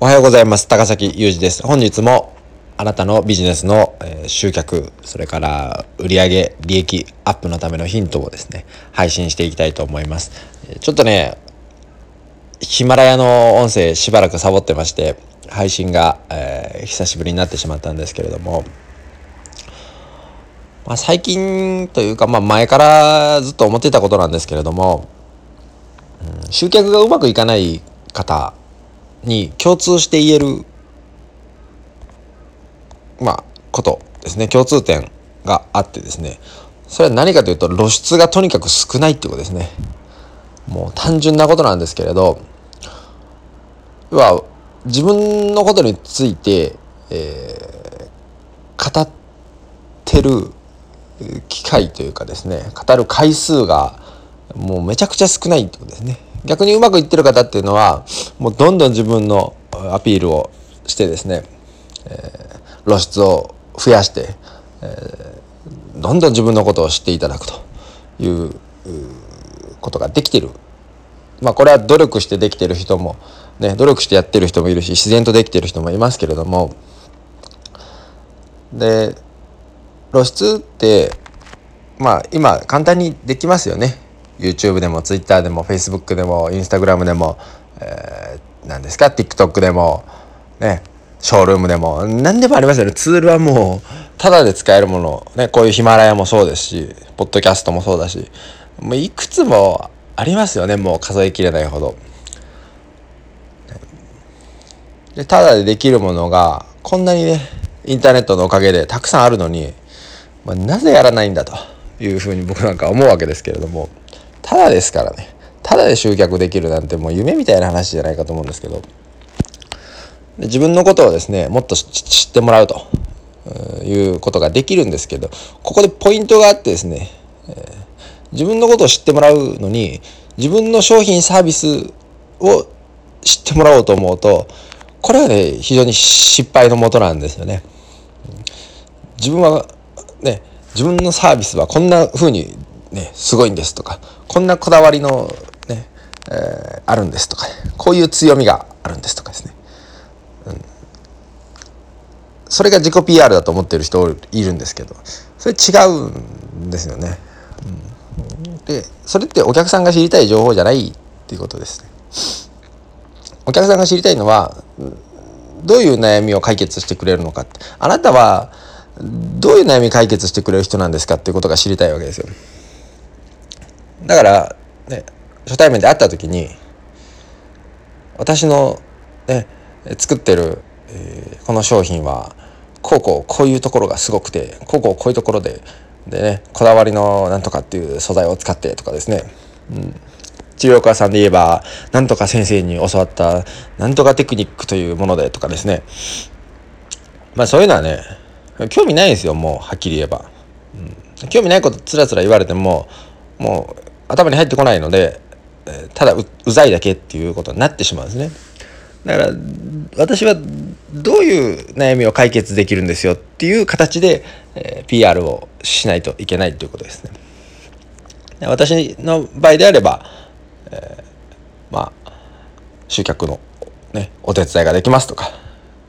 おはようございます。高崎裕二です。本日もあなたのビジネスの、集客、それから売上利益アップのためのヒントをですね、配信していきたいと思います。ちょっとね、ヒマラヤの音声しばらくサボってまして、配信が、えー、久しぶりになってしまったんですけれども、まあ、最近というか、まあ、前からずっと思ってたことなんですけれども、うん、集客がうまくいかない方に共通して言えるまあことですね。共通点があってですね。それは何かというと露出がとにかく少ないっていうことですね。もう単純なことなんですけれど要は自分のことについて、えー、語ってる機会というかですね語る回数がもうめちゃくちゃ少ないってことですね。逆にうまくいってる方っていうのはもうどんどん自分のアピールをしてですね、えー、露出を増やして、えー、どんどん自分のことを知っていただくということができてる。まあこれは努力してできてる人もね努力してやってる人もいるし自然とできてる人もいますけれどもで露出ってまあ今簡単にできますよね。YouTube でも Twitter でも Facebook でも Instagram でも、えー、何ですか？TikTok でもねショールームでも何でもありますよね。ツールはもうただで使えるものねこういうヒマラヤもそうですしポッドキャストもそうだしもういくつもありますよね。もう数えきれないほど。でただでできるものがこんなにねインターネットのおかげでたくさんあるのに、まあ、なぜやらないんだというふうに僕なんか思うわけですけれども。ただですからね。ただで集客できるなんてもう夢みたいな話じゃないかと思うんですけど。自分のことをですねもっと知ってもらうと。いうことができるんですけど。ここでポイントがあってですね、えー、自分のことを知ってもらうのに自分の商品サービスを知ってもらおうと思うとこれはね非常に失敗のもとなんですよね。自分はね自分のサービスはこんな風にねすごいんですとかこんなこだわりのね、えー、あるんですとか、こういう強みがあるんですとかですね、うん、それが自己 PR だと思ってる人いるんですけどそれ違うんですよね、うん、でそれってお客さんが知りたい情報じゃないっていうことですね。お客さんが知りたいのはどういう悩みを解決してくれるのかあなたはどういう悩み解決してくれる人なんですかっていうことが知りたいわけですよ。だからね初対面で会った時に私のね作ってる、えー、この商品はこうこうこういうところがすごくてこうこうこういうところででねこだわりのなんとかっていう素材を使ってとかですね、うん、治療家さんで言えばなんとか先生に教わったなんとかテクニックというものでとかですね。まあそういうのはね興味ないんですよもうはっきり言えば、うん、興味ないことつらつら言われてももう頭に入ってこないのでただうざいだけっていうことになってしまうんですね。だから私はどういう悩みを解決できるんですよっていう形で、えー、PR をしないといけないということですね。私の場合であれば、えー、まあ集客の、ね、お手伝いができますとか、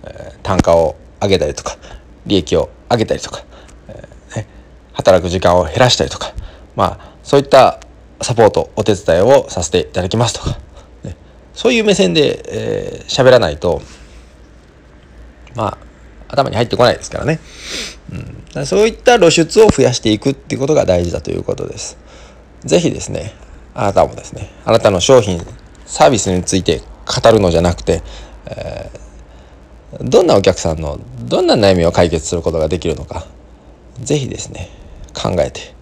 えー、単価を上げたりとか利益を上げたりとか、えーね、働く時間を減らしたりとかまあそういったサポートお手伝いをさせていただきますとか、ね、そういう目線で喋、えー、らないとまあ頭に入ってこないですからね、うん、そういった露出を増やしていくっていうことが大事だということです。是非ですねあなたもですねあなたの商品サービスについて語るのじゃなくて、えー、どんなお客さんのどんな悩みを解決することができるのか是非ですね考えて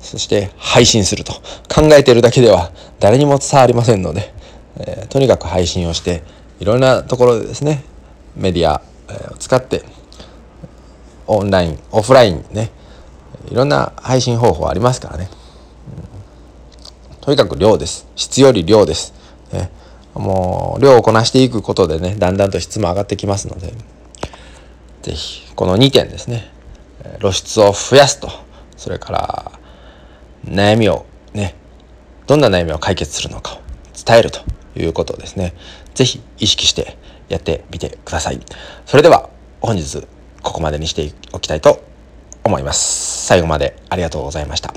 そして配信すると。考えてるだけでは誰にも伝わりませんので、えー、とにかく配信をしていろんなところでですねメディアを使ってオンラインオフラインねいろんな配信方法ありますからね、とにかく量です。質より量です、ね、もう量をこなしていくことでねだんだんと質も上がってきますので是非この2点ですね露出を増やすと。それから悩みをねどんな悩みを解決するのかを伝えるということをですね、ぜひ意識してやってみてください。それでは本日ここまでにしておきたいと思います。最後までありがとうございました。